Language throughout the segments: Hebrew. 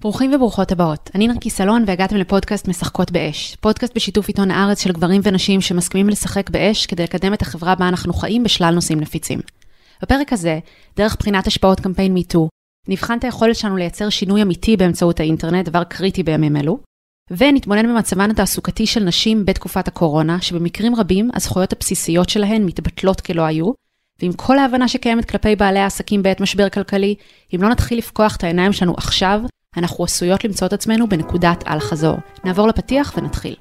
ברוכים וברוכות הבאות. אני נרקיס אלון והגעתם לפודקאסט משחקות באש. פודקאסט בשיתוף עיתון הארץ של גברים ונשים שמסכימים לשחק באש כדי לקדם את החברה בה אנחנו חיים בשלל נושאים נפיצים. בפרק הזה, דרך בחינת השפעות קמפיין מיטו, נבחן את היכולת שלנו לייצר שינוי אמיתי באמצעות האינטרנט, דבר קריטי בימים אלו, ונתבונן במצבן התעסוקתי של נשים בתקופת הקורונה, שבמקרים רבים הזכויות הבסיסיות שלהן מתבטלות כלא היו, ועם כל ההבנה שקיימת כלפי בעלי העסקים בעת משבר כלכלי, אם לא נתחיל לפקוח את העיניים שלנו עכשיו, אנחנו עשויות למצוא את עצמנו בנקודת אל-חזור. נעבור לפתיח ונתחיל.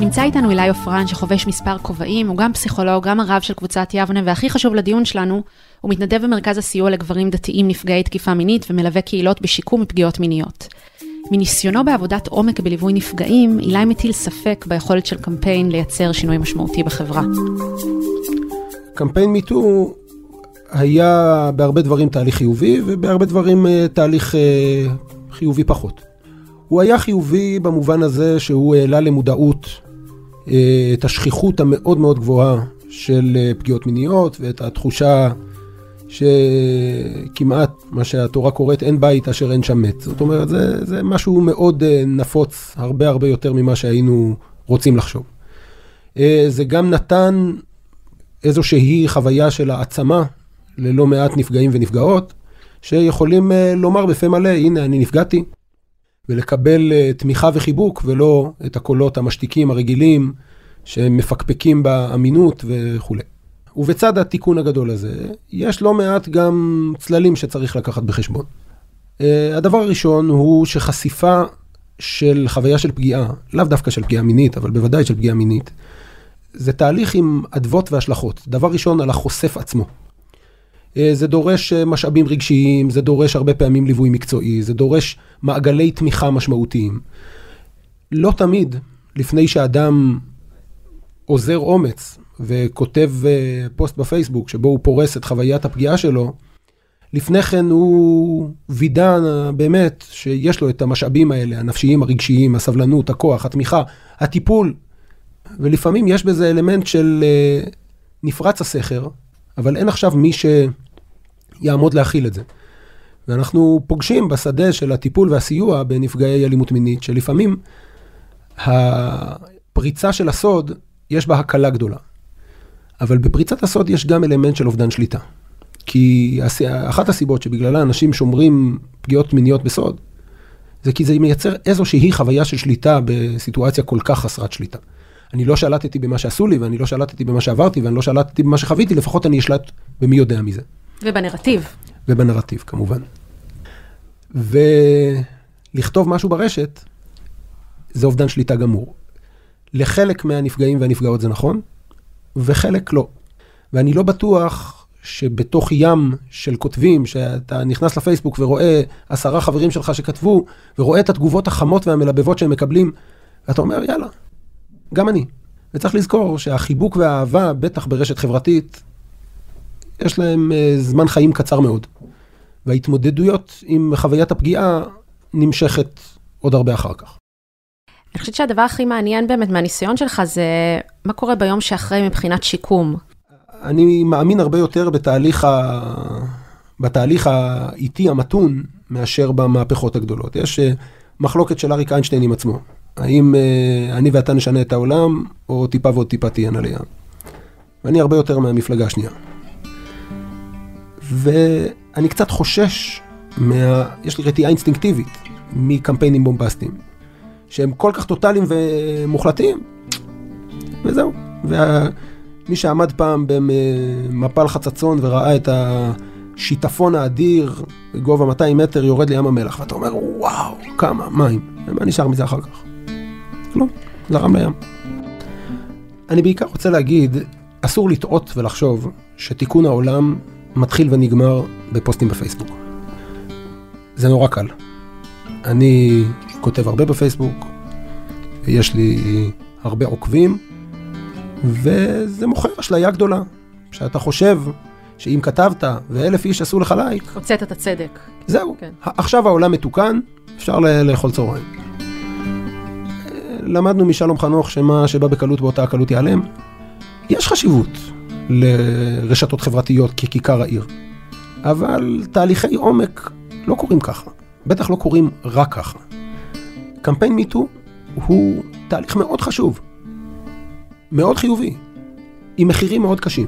נמצא איתנו אילי עופרן שחובש מספר כובעים, הוא גם פסיכולוג, גם הרב של קבוצת יבנה, והכי חשוב לדיון שלנו, הוא מתנדב במרכז הסיוע לגברים דתיים נפגעי תקיפה מינית ומלווה קהילות בשיקום מפגיעות מיניות. מניסיונו בעבודת עומק בליווי נפגעים, אילי מטיל ספק ביכולת של קמפיין לייצר שינוי משמעותי בחברה. קמפיין מיטו היה בהרבה דברים תהליך חיובי ובהרבה דברים אה, תהליך אה, חיובי פחות. הוא היה חיובי במובן הזה שהוא העלה למודעות אה, את השכיחות המאוד מאוד גבוהה של פגיעות מיניות ואת התחושה שכמעט מה שהתורה קוראת אין בית אשר אין שם מת. זאת אומרת, זה, זה משהו מאוד אה, נפוץ, הרבה הרבה יותר ממה שהיינו רוצים לחשוב. אה, זה גם נתן איזושהי חוויה של העצמה ללא מעט נפגעים ונפגעות, שיכולים אה, לומר בפה מלא, הנה, אני נפגעתי, ולקבל תמיכה וחיבוק, ולא את הקולות המשתיקים הרגילים, שמפקפקים באמינות וכולי. ובצד התיקון הגדול הזה, יש לא מעט גם צללים שצריך לקחת בחשבון. אה, הדבר הראשון הוא שחשיפה של חוויה של פגיעה, לאו דווקא של פגיעה מינית, אבל בוודאי של פגיעה מינית, זה תהליך עם אדוות והשלכות. דבר ראשון, על החושף עצמו. אה, זה דורש אה, משאבים רגשיים, זה דורש הרבה פעמים ליווי מקצועי, זה דורש מעגלי תמיכה משמעותיים. לא תמיד, לפני שאדם אוזר אומץ וכותב אה, פוסט בפייסבוק שבו הוא פורס את חוויית הפגיעה שלו, לפני כן הוא וידא באמת שיש לו את המשאבים האלה, הנפשיים, הרגשיים, הסבלנות, הכוח, התמיכה, הטיפול, ולפעמים יש בזה אלמנט של uh, נפרץ הסכר, אבל אין עכשיו מי שיעמוד להכיל את זה. ואנחנו פוגשים בשדה של הטיפול והסיוע בנפגעי אלימות מינית, שלפעמים הפריצה של הסוד, יש בה הקלה גדולה. אבל בפריצת הסוד יש גם אלמנט של אובדן שליטה. כי אחת הסיבות שבגללה אנשים שומרים פגיעות מיניות בסוד, זה כי זה מייצר איזושהי חוויה של שליטה בסיטואציה כל כך חסרת שליטה. אני לא שלטתי במה שעשו לי, ואני לא שלטתי במה שעברתי, ואני לא שלטתי במה שחוויתי, לפחות אני אשלט במי יודע מזה. ובנרטיב. ובנרטיב, כמובן. ולכתוב משהו ברשת, זה אובדן שליטה גמור. לחלק מהנפגעים והנפגעות זה נכון, וחלק לא. ואני לא בטוח שבתוך ים של כותבים, שאתה נכנס לפייסבוק ורואה עשרה חברים שלך שכתבו, ורואה את התגובות החמות והמלבבות שהם מקבלים, ואתה אומר, יאללה, גם אני. וצריך לזכור שהחיבוק והאהבה, בטח ברשת חברתית, יש להם uh, זמן חיים קצר מאוד. וההתמודדויות עם חוויית הפגיעה נמשכת עוד הרבה אחר כך. אני חושבת שהדבר הכי מעניין באמת מהניסיון שלך זה מה קורה ביום שאחרי מבחינת שיקום. אני מאמין הרבה יותר בתהליך, ה... בתהליך האיטי המתון מאשר במהפכות הגדולות. יש אה, מחלוקת של אריק איינשטיין עם עצמו. האם אה, אני ואתה נשנה את העולם, או טיפה ועוד טיפה תהיינה לים. ואני הרבה יותר מהמפלגה השנייה. ואני קצת חושש, מה... יש לי רתיעה אינסטינקטיבית מקמפיינים בומבסטיים. שהם כל כך טוטאליים ומוחלטים, וזהו. ומי שעמד פעם במפל חצצון וראה את השיטפון האדיר בגובה 200 מטר יורד לים המלח, ואתה אומר, וואו, כמה מים. ומה נשאר מזה אחר כך? כלום, זרם לים. אני בעיקר רוצה להגיד, אסור לטעות ולחשוב שתיקון העולם מתחיל ונגמר בפוסטים בפייסבוק. זה נורא קל. אני כותב הרבה בפייסבוק, יש לי הרבה עוקבים, וזה מוכר אשליה גדולה, שאתה חושב שאם כתבת ואלף איש עשו לך לייק... הוצאת את הצדק. זהו, כן. עכשיו העולם מתוקן, אפשר לאכול צהריים. למדנו משלום חנוך שמה שבא בקלות באותה הקלות ייעלם. יש חשיבות לרשתות חברתיות ככיכר העיר, אבל תהליכי עומק לא קורים ככה, בטח לא קורים רק ככה. קמפיין מיטו הוא תהליך מאוד חשוב, מאוד חיובי, עם מחירים מאוד קשים.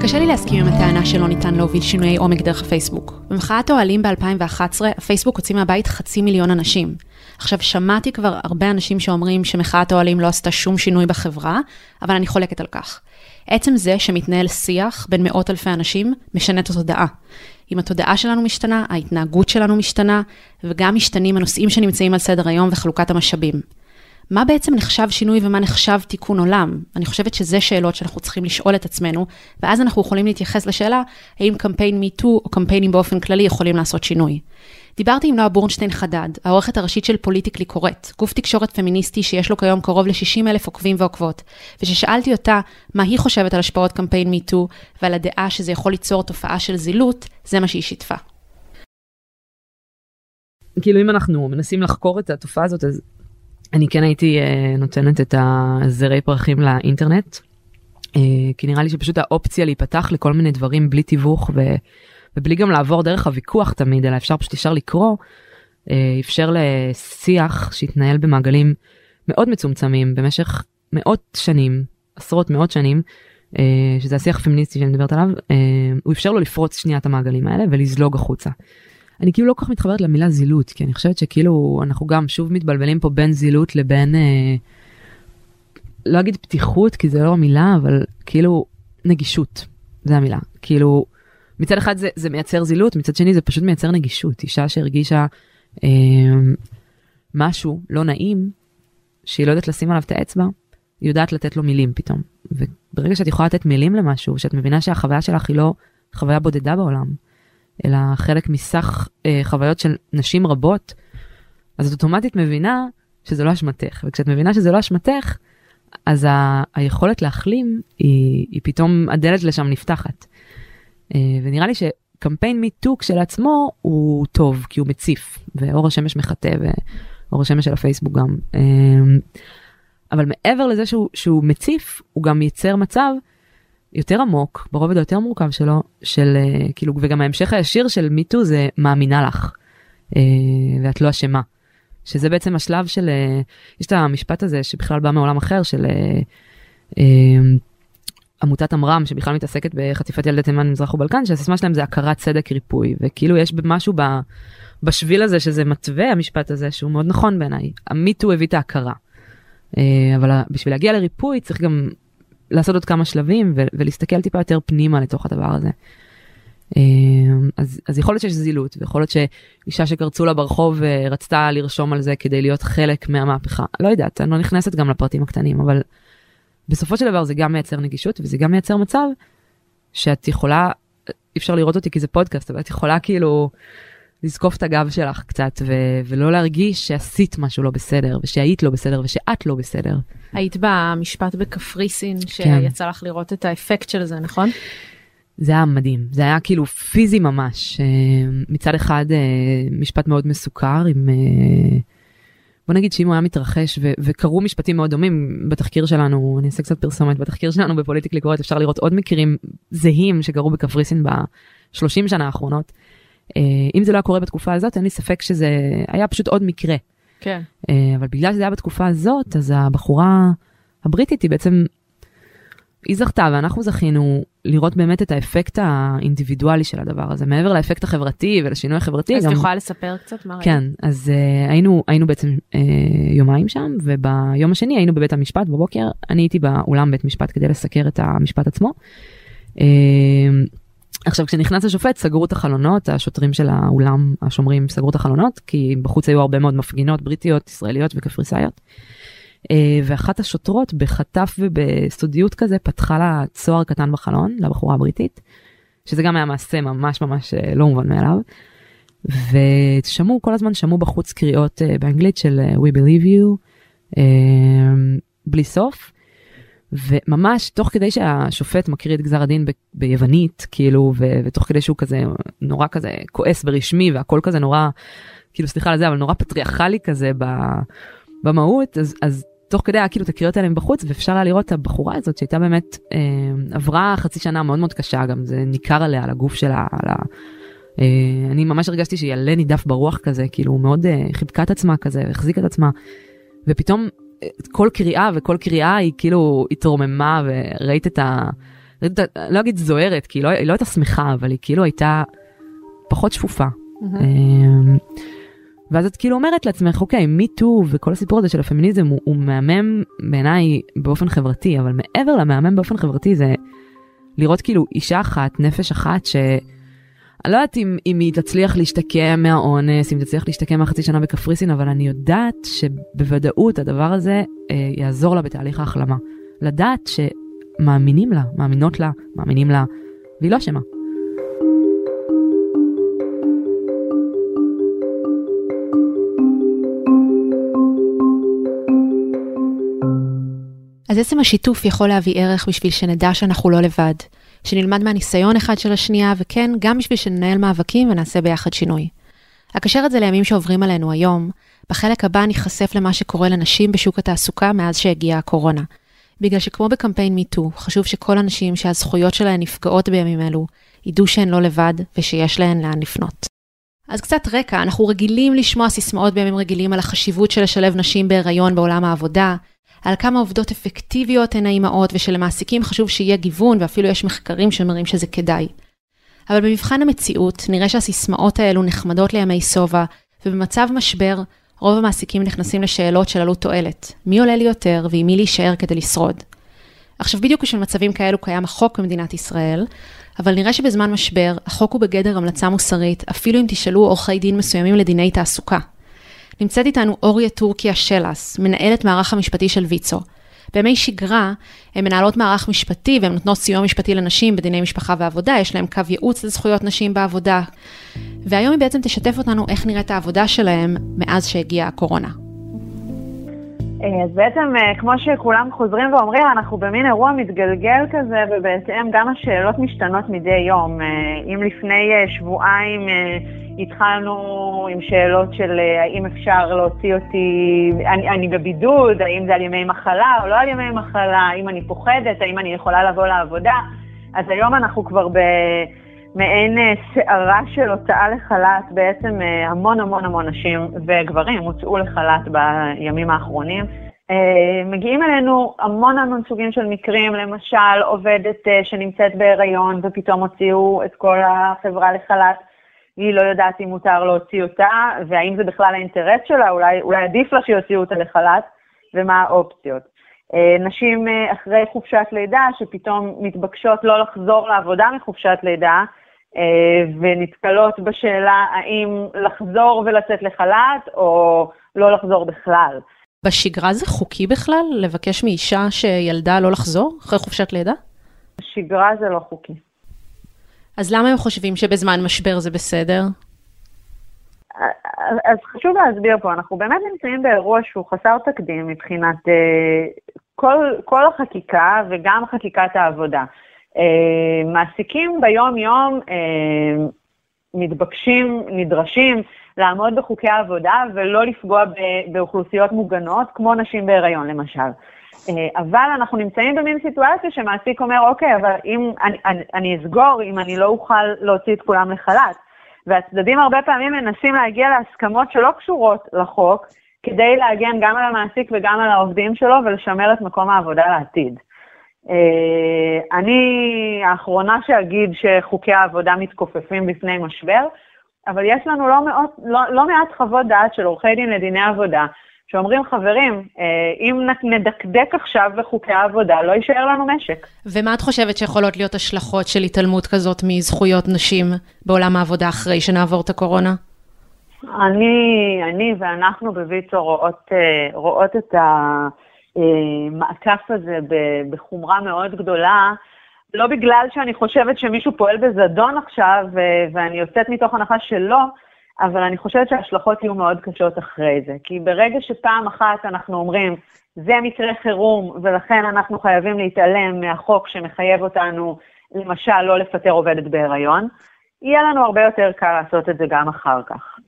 קשה לי להסכים עם הטענה שלא ניתן להוביל שינויי עומק דרך הפייסבוק. במחאת האוהלים ב-2011, הפייסבוק הוציא מהבית חצי מיליון אנשים. עכשיו, שמעתי כבר הרבה אנשים שאומרים שמחאת האוהלים לא עשתה שום שינוי בחברה, אבל אני חולקת על כך. עצם זה שמתנהל שיח בין מאות אלפי אנשים, משנה את התודעה. אם התודעה שלנו משתנה, ההתנהגות שלנו משתנה, וגם משתנים הנושאים שנמצאים על סדר היום וחלוקת המשאבים. מה בעצם נחשב שינוי ומה נחשב תיקון עולם? אני חושבת שזה שאלות שאנחנו צריכים לשאול את עצמנו, ואז אנחנו יכולים להתייחס לשאלה האם קמפיין MeToo או קמפיינים באופן כללי יכולים לעשות שינוי. דיברתי עם נועה בורנשטיין חדד, העורכת הראשית של פוליטיקלי קורט, גוף תקשורת פמיניסטי שיש לו כיום קרוב ל-60 אלף עוקבים ועוקבות, וכששאלתי אותה מה היא חושבת על השפעות קמפיין MeToo ועל הדעה שזה יכול ליצור תופעה של זילות, זה מה שהיא שיתפה. כאילו אם אנחנו מנסים לחקור את התופעה הזאת אז אני כן הייתי uh, נותנת את הזרי פרחים לאינטרנט, uh, כי נראה לי שפשוט האופציה להיפתח לכל מיני דברים בלי תיווך ו, ובלי גם לעבור דרך הוויכוח תמיד, אלא אפשר פשוט ישר לקרוא, uh, אפשר לשיח שהתנהל במעגלים מאוד מצומצמים במשך מאות שנים, עשרות מאות שנים, uh, שזה השיח הפמיניסטי שאני מדברת עליו, uh, הוא אפשר לו לפרוץ שנייה את המעגלים האלה ולזלוג החוצה. אני כאילו לא כל כך מתחברת למילה זילות, כי אני חושבת שכאילו אנחנו גם שוב מתבלבלים פה בין זילות לבין, אה, לא אגיד פתיחות, כי זה לא המילה, אבל כאילו נגישות, זה המילה. כאילו, מצד אחד זה, זה מייצר זילות, מצד שני זה פשוט מייצר נגישות. אישה שהרגישה אה, משהו לא נעים, שהיא לא יודעת לשים עליו את האצבע, היא יודעת לתת לו מילים פתאום. וברגע שאת יכולה לתת מילים למשהו, שאת מבינה שהחוויה שלך היא לא חוויה בודדה בעולם, אלא חלק מסך אה, חוויות של נשים רבות, אז את אוטומטית מבינה שזה לא אשמתך, וכשאת מבינה שזה לא אשמתך, אז ה- היכולת להחלים היא, היא פתאום הדלת לשם נפתחת. אה, ונראה לי שקמפיין מיטו כשלעצמו הוא טוב, כי הוא מציף, ואור השמש מחטא, ואור השמש של הפייסבוק גם. אה, אבל מעבר לזה שהוא, שהוא מציף, הוא גם ייצר מצב יותר עמוק, ברובד היותר מורכב שלו, של uh, כאילו, וגם ההמשך הישיר של מיטו זה מאמינה לך, uh, ואת לא אשמה. שזה בעצם השלב של, uh, יש את המשפט הזה שבכלל בא מעולם אחר, של עמותת עמרם, שבכלל מתעסקת בחטיפת ילדי תימן, מזרח ובלקן, שהסיסמה שלהם זה הכרת צדק ריפוי, וכאילו יש משהו ב, בשביל הזה שזה מתווה המשפט הזה, שהוא מאוד נכון בעיניי. המיטו הביא את ההכרה. אבל בשביל להגיע לריפוי צריך גם לעשות עוד כמה שלבים ולהסתכל טיפה יותר פנימה לתוך הדבר הזה. אמ, אז, אז יכול להיות שיש זילות ויכול להיות שאישה שקרצו לה ברחוב אה, רצתה לרשום על זה כדי להיות חלק מהמהפכה לא יודעת אני לא נכנסת גם לפרטים הקטנים אבל בסופו של דבר זה גם מייצר נגישות וזה גם מייצר מצב שאת יכולה אי אפשר לראות אותי כי זה פודקאסט אבל את יכולה כאילו לזקוף את הגב שלך קצת ו- ולא להרגיש שעשית משהו לא בסדר ושהיית לא בסדר ושאת לא בסדר. היית במשפט בקפריסין שיצא כן. לך לראות את האפקט של זה נכון? זה היה מדהים זה היה כאילו פיזי ממש אה, מצד אחד אה, משפט מאוד מסוכר עם אה, בוא נגיד שאם הוא היה מתרחש ו- וקרו משפטים מאוד דומים בתחקיר שלנו אני אעשה קצת פרסומת בתחקיר שלנו בפוליטיקלי קורט אפשר לראות עוד מקרים זהים שקרו בקפריסין בשלושים שנה האחרונות. אה, אם זה לא היה קורה בתקופה הזאת, אין לי ספק שזה היה פשוט עוד מקרה. כן. אה, אבל בגלל שזה היה בתקופה הזאת, אז הבחורה הבריטית היא בעצם, היא זכתה ואנחנו זכינו לראות באמת את האפקט האינדיבידואלי של הדבר הזה, מעבר לאפקט החברתי ולשינוי החברתי. אז גם... את יכולה לספר קצת מה ראית? כן, אז uh, היינו, היינו בעצם uh, יומיים שם, וביום השני היינו בבית המשפט בבוקר, אני הייתי באולם בית משפט כדי לסקר את המשפט עצמו. Uh, עכשיו כשנכנס השופט סגרו את החלונות השוטרים של האולם השומרים סגרו את החלונות כי בחוץ היו הרבה מאוד מפגינות בריטיות ישראליות וקפריסאיות. אה, ואחת השוטרות בחטף ובסודיות כזה פתחה לה צוהר קטן בחלון לבחורה הבריטית שזה גם היה מעשה ממש ממש אה, לא מובן מאליו. ושמעו כל הזמן שמעו בחוץ קריאות אה, באנגלית של We believe you בלי סוף. וממש תוך כדי שהשופט מקריא את גזר הדין ב- ביוונית, כאילו, ו- ותוך כדי שהוא כזה נורא כזה כועס ורשמי והכל כזה נורא, כאילו סליחה על זה, אבל נורא פטריארכלי כזה ב- במהות, אז, אז תוך כדי כאילו את הקריאות האלה מבחוץ, ואפשר היה לראות את הבחורה הזאת שהייתה באמת, אה, עברה חצי שנה מאוד מאוד קשה, גם זה ניכר עליה, על הגוף שלה, על ה... אה, אני ממש הרגשתי שהיא עלה נידף ברוח כזה, כאילו מאוד אה, חיבקה את עצמה כזה, החזיקה את עצמה, ופתאום כל קריאה וכל קריאה היא כאילו התרוממה וראית את ה... ראית. לא אגיד זוהרת, כי היא לא, היא לא הייתה שמחה, אבל היא כאילו הייתה פחות שפופה. Mm-hmm. ואז את כאילו אומרת לעצמך, אוקיי, מי טו וכל הסיפור הזה של הפמיניזם הוא, הוא מהמם בעיניי באופן חברתי, אבל מעבר למהמם באופן חברתי זה לראות כאילו אישה אחת, נפש אחת, ש... לא יודעת אם, אם היא תצליח להשתקם מהאונס, אם תצליח להשתקם מהחצי שנה בקפריסין, אבל אני יודעת שבוודאות הדבר הזה אה, יעזור לה בתהליך ההחלמה. לדעת שמאמינים לה, מאמינות לה, מאמינים לה, והיא לא אשמה. אז עצם השיתוף יכול להביא ערך בשביל שנדע שאנחנו לא לבד, שנלמד מהניסיון אחד של השנייה, וכן, גם בשביל שננהל מאבקים ונעשה ביחד שינוי. אקשר את זה לימים שעוברים עלינו היום, בחלק הבא ניחשף למה שקורה לנשים בשוק התעסוקה מאז שהגיעה הקורונה. בגלל שכמו בקמפיין מיטו, חשוב שכל הנשים שהזכויות שלהן נפגעות בימים אלו, ידעו שהן לא לבד ושיש להן לאן לפנות. אז קצת רקע, אנחנו רגילים לשמוע סיסמאות בימים רגילים על החשיבות של לשלב נשים בהיריון בעולם העבודה, על כמה עובדות אפקטיביות הן האימהות ושלמעסיקים חשוב שיהיה גיוון ואפילו יש מחקרים שמראים שזה כדאי. אבל במבחן המציאות נראה שהסיסמאות האלו נחמדות לימי שובע, ובמצב משבר רוב המעסיקים נכנסים לשאלות של עלות תועלת, מי עולה לי יותר ועם מי להישאר כדי לשרוד. עכשיו בדיוק בשביל מצבים כאלו קיים החוק במדינת ישראל, אבל נראה שבזמן משבר החוק הוא בגדר המלצה מוסרית, אפילו אם תשאלו עורכי דין מסוימים לדיני תעסוקה. נמצאת איתנו אוריה טורקיה שלס, מנהלת מערך המשפטי של ויצו. בימי שגרה, הן מנהלות מערך משפטי והן נותנות סיוע משפטי לנשים בדיני משפחה ועבודה, יש להן קו ייעוץ לזכויות נשים בעבודה. והיום היא בעצם תשתף אותנו איך נראית העבודה שלהם מאז שהגיעה הקורונה. אז בעצם, אה, כמו שכולם חוזרים ואומרים, אנחנו במין אירוע מתגלגל כזה, ובהתאם גם השאלות משתנות מדי יום. אה, אם לפני אה, שבועיים התחלנו עם שאלות של אה, האם אפשר להוציא אותי, אני, אני בבידוד, האם זה על ימי מחלה או לא על ימי מחלה, האם אני פוחדת, האם אני יכולה לבוא לעבודה. אז היום אנחנו כבר במעין אה, סערה של הוצאה לחל"ת, בעצם אה, המון המון המון נשים וגברים הוצאו לחל"ת בימים האחרונים. מגיעים אלינו המון המון סוגים של מקרים, למשל עובדת שנמצאת בהיריון ופתאום הוציאו את כל החברה לחל"ת. היא לא יודעת אם מותר להוציא אותה, והאם זה בכלל האינטרס שלה, אולי, אולי עדיף לה שיוציאו אותה לחל"ת, ומה האופציות. אה, נשים אה, אחרי חופשת לידה, שפתאום מתבקשות לא לחזור לעבודה מחופשת לידה, אה, ונתקלות בשאלה האם לחזור ולצאת לחל"ת, או לא לחזור בכלל. בשגרה זה חוקי בכלל לבקש מאישה שילדה לא לחזור אחרי חופשת לידה? בשגרה זה לא חוקי. אז למה הם חושבים שבזמן משבר זה בסדר? אז חשוב להסביר פה, אנחנו באמת נמצאים באירוע שהוא חסר תקדים מבחינת uh, כל, כל החקיקה וגם חקיקת העבודה. Uh, מעסיקים ביום-יום uh, מתבקשים, נדרשים לעמוד בחוקי העבודה ולא לפגוע באוכלוסיות מוגנות, כמו נשים בהיריון למשל. אה, אבל אנחנו נמצאים במין סיטואציה שמעסיק אומר, אוקיי, אבל אם אני, אני, אני אסגור, אם אני לא אוכל להוציא את כולם לחל"ת. והצדדים הרבה פעמים מנסים להגיע להסכמות שלא קשורות לחוק, כדי להגן גם על המעסיק וגם על העובדים שלו ולשמר את מקום העבודה לעתיד. אה, אני האחרונה שאגיד שחוקי העבודה מתכופפים בפני משבר, אבל יש לנו לא, מאות, לא, לא מעט חוות דעת של עורכי דין לדיני עבודה, שאומרים, חברים, אה, אם נדקדק עכשיו בחוקי העבודה, לא יישאר לנו משק. ומה את חושבת שיכולות להיות השלכות של התעלמות כזאת מזכויות נשים בעולם העבודה אחרי שנעבור את הקורונה? אני, אני ואנחנו בוויצו רואות, אה, רואות את המעקף הזה בחומרה מאוד גדולה, לא בגלל שאני חושבת שמישהו פועל בזדון עכשיו, ואני יוצאת מתוך הנחה שלא, אבל אני חושבת שההשלכות יהיו מאוד קשות אחרי זה. כי ברגע שפעם אחת אנחנו אומרים, זה מקרה חירום, ולכן אנחנו חייבים להתעלם מהחוק שמחייב אותנו, למשל, לא לפטר עובדת בהיריון, יהיה לנו הרבה יותר קל לעשות את זה גם אחר כך.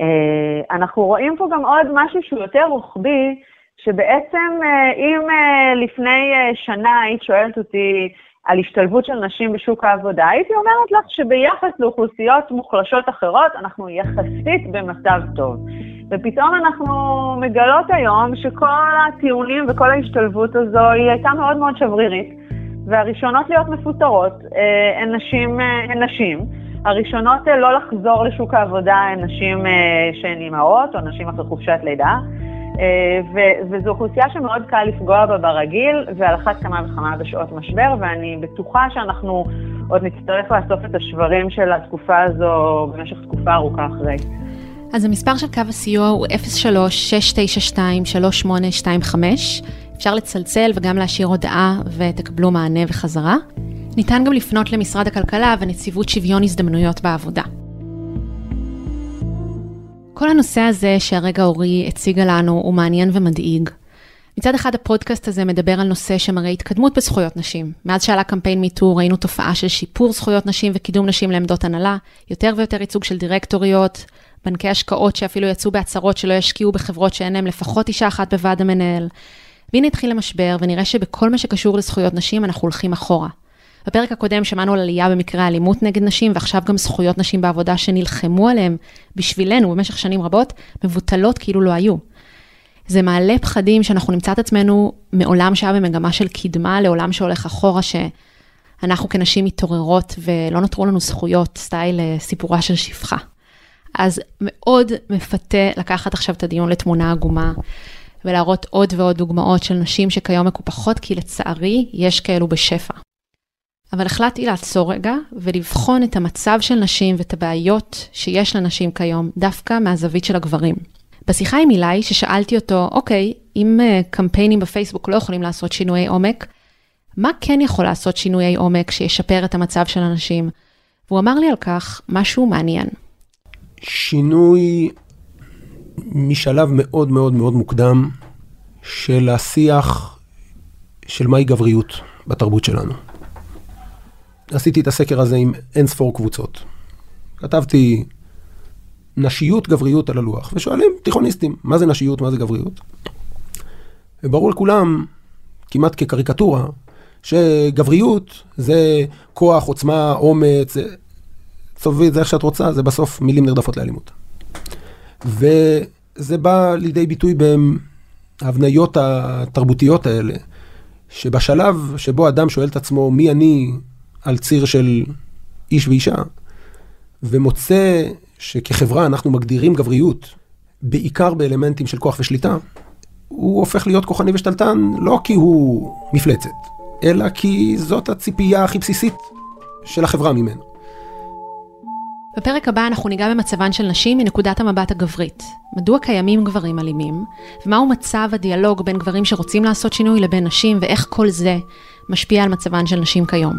אה, אנחנו רואים פה גם עוד משהו שהוא יותר רוחבי, שבעצם אה, אם אה, לפני שנה היית שואלת אותי על השתלבות של נשים בשוק העבודה, הייתי אומרת לך שביחס לאוכלוסיות מוחלשות אחרות, אנחנו יחסית במצב טוב. ופתאום אנחנו מגלות היום שכל הטיעונים וכל ההשתלבות הזו היא הייתה מאוד מאוד שברירית, והראשונות להיות מפוטרות הן נשים, הן נשים. הראשונות אה, לא לחזור לשוק העבודה הן נשים אה, שהן אימהות או נשים אחרי חופשת לידה, אה, וזו אוכלוסייה שמאוד קל לפגוע בה ברגיל, ועל אחת כמה וכמה בשעות משבר, ואני בטוחה שאנחנו עוד נצטרך לאסוף את השברים של התקופה הזו במשך תקופה ארוכה אחרי. אז המספר של קו הסיוע הוא 03-692-3825. אפשר לצלצל וגם להשאיר הודעה ותקבלו מענה וחזרה. ניתן גם לפנות למשרד הכלכלה ונציבות שוויון הזדמנויות בעבודה. כל הנושא הזה שהרגע אורי הציגה לנו הוא מעניין ומדאיג. מצד אחד הפודקאסט הזה מדבר על נושא שמראה התקדמות בזכויות נשים. מאז שעלה קמפיין מיטו ראינו תופעה של שיפור זכויות נשים וקידום נשים לעמדות הנהלה, יותר ויותר ייצוג של דירקטוריות, בנקי השקעות שאפילו יצאו בהצהרות שלא ישקיעו בחברות שאין להם לפחות אישה אחת בוועד המנהל. והנה התחיל המשבר ונראה שבכל מה שקשור לזכויות נשים אנחנו הולכים אחורה. בפרק הקודם שמענו על עלייה במקרה האלימות נגד נשים, ועכשיו גם זכויות נשים בעבודה שנלחמו עליהן בשבילנו במשך שנים רבות, מבוטלות כאילו לא היו. זה מעלה פחדים שאנחנו נמצא את עצמנו מעולם שהיה במגמה של קדמה לעולם שהולך אחורה, שאנחנו כנשים מתעוררות ולא נותרו לנו זכויות, סטייל אה, סיפורה של שפחה. אז מאוד מפתה לקחת עכשיו את הדיון לתמונה עגומה. ולהראות עוד ועוד דוגמאות של נשים שכיום מקופחות, כי לצערי יש כאלו בשפע. אבל החלטתי לעצור רגע ולבחון את המצב של נשים ואת הבעיות שיש לנשים כיום, דווקא מהזווית של הגברים. בשיחה עם אילי, ששאלתי אותו, אוקיי, אם uh, קמפיינים בפייסבוק לא יכולים לעשות שינויי עומק, מה כן יכול לעשות שינויי עומק שישפר את המצב של הנשים? והוא אמר לי על כך משהו מעניין. שינוי משלב מאוד מאוד מאוד מוקדם של השיח של מהי גבריות בתרבות שלנו. עשיתי את הסקר הזה עם אין ספור קבוצות. כתבתי נשיות, גבריות על הלוח, ושואלים תיכוניסטים, מה זה נשיות, מה זה גבריות? וברור לכולם, כמעט כקריקטורה, שגבריות זה כוח, עוצמה, אומץ, צובי את זה איך שאת רוצה, זה בסוף מילים נרדפות לאלימות. וזה בא לידי ביטוי בהבניות התרבותיות האלה, שבשלב שבו אדם שואל את עצמו מי אני על ציר של איש ואישה, ומוצא שכחברה אנחנו מגדירים גבריות, בעיקר באלמנטים של כוח ושליטה, הוא הופך להיות כוחני ושתלטן לא כי הוא מפלצת, אלא כי זאת הציפייה הכי בסיסית של החברה ממנו. בפרק הבא אנחנו ניגע במצבן של נשים מנקודת המבט הגברית. מדוע קיימים גברים אלימים, ומהו מצב הדיאלוג בין גברים שרוצים לעשות שינוי לבין נשים, ואיך כל זה משפיע על מצבן של נשים כיום.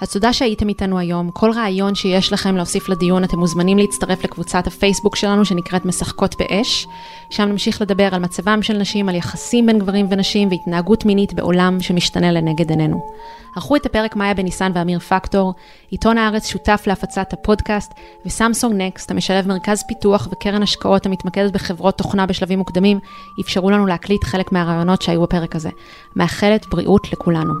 אז תודה שהייתם איתנו היום. כל רעיון שיש לכם להוסיף לדיון, אתם מוזמנים להצטרף לקבוצת הפייסבוק שלנו שנקראת משחקות באש. שם נמשיך לדבר על מצבם של נשים, על יחסים בין גברים ונשים והתנהגות מינית בעולם שמשתנה לנגד עינינו. ערכו את הפרק מאיה בניסן ואמיר פקטור, עיתון הארץ שותף להפצת הפודקאסט, וסמסונג נקסט, המשלב מרכז פיתוח וקרן השקעות המתמקדת בחברות תוכנה בשלבים מוקדמים, אפשרו לנו להקליט חלק מהרעיונות שהיו בפרק הזה. מאחלת בריאות לכולנו.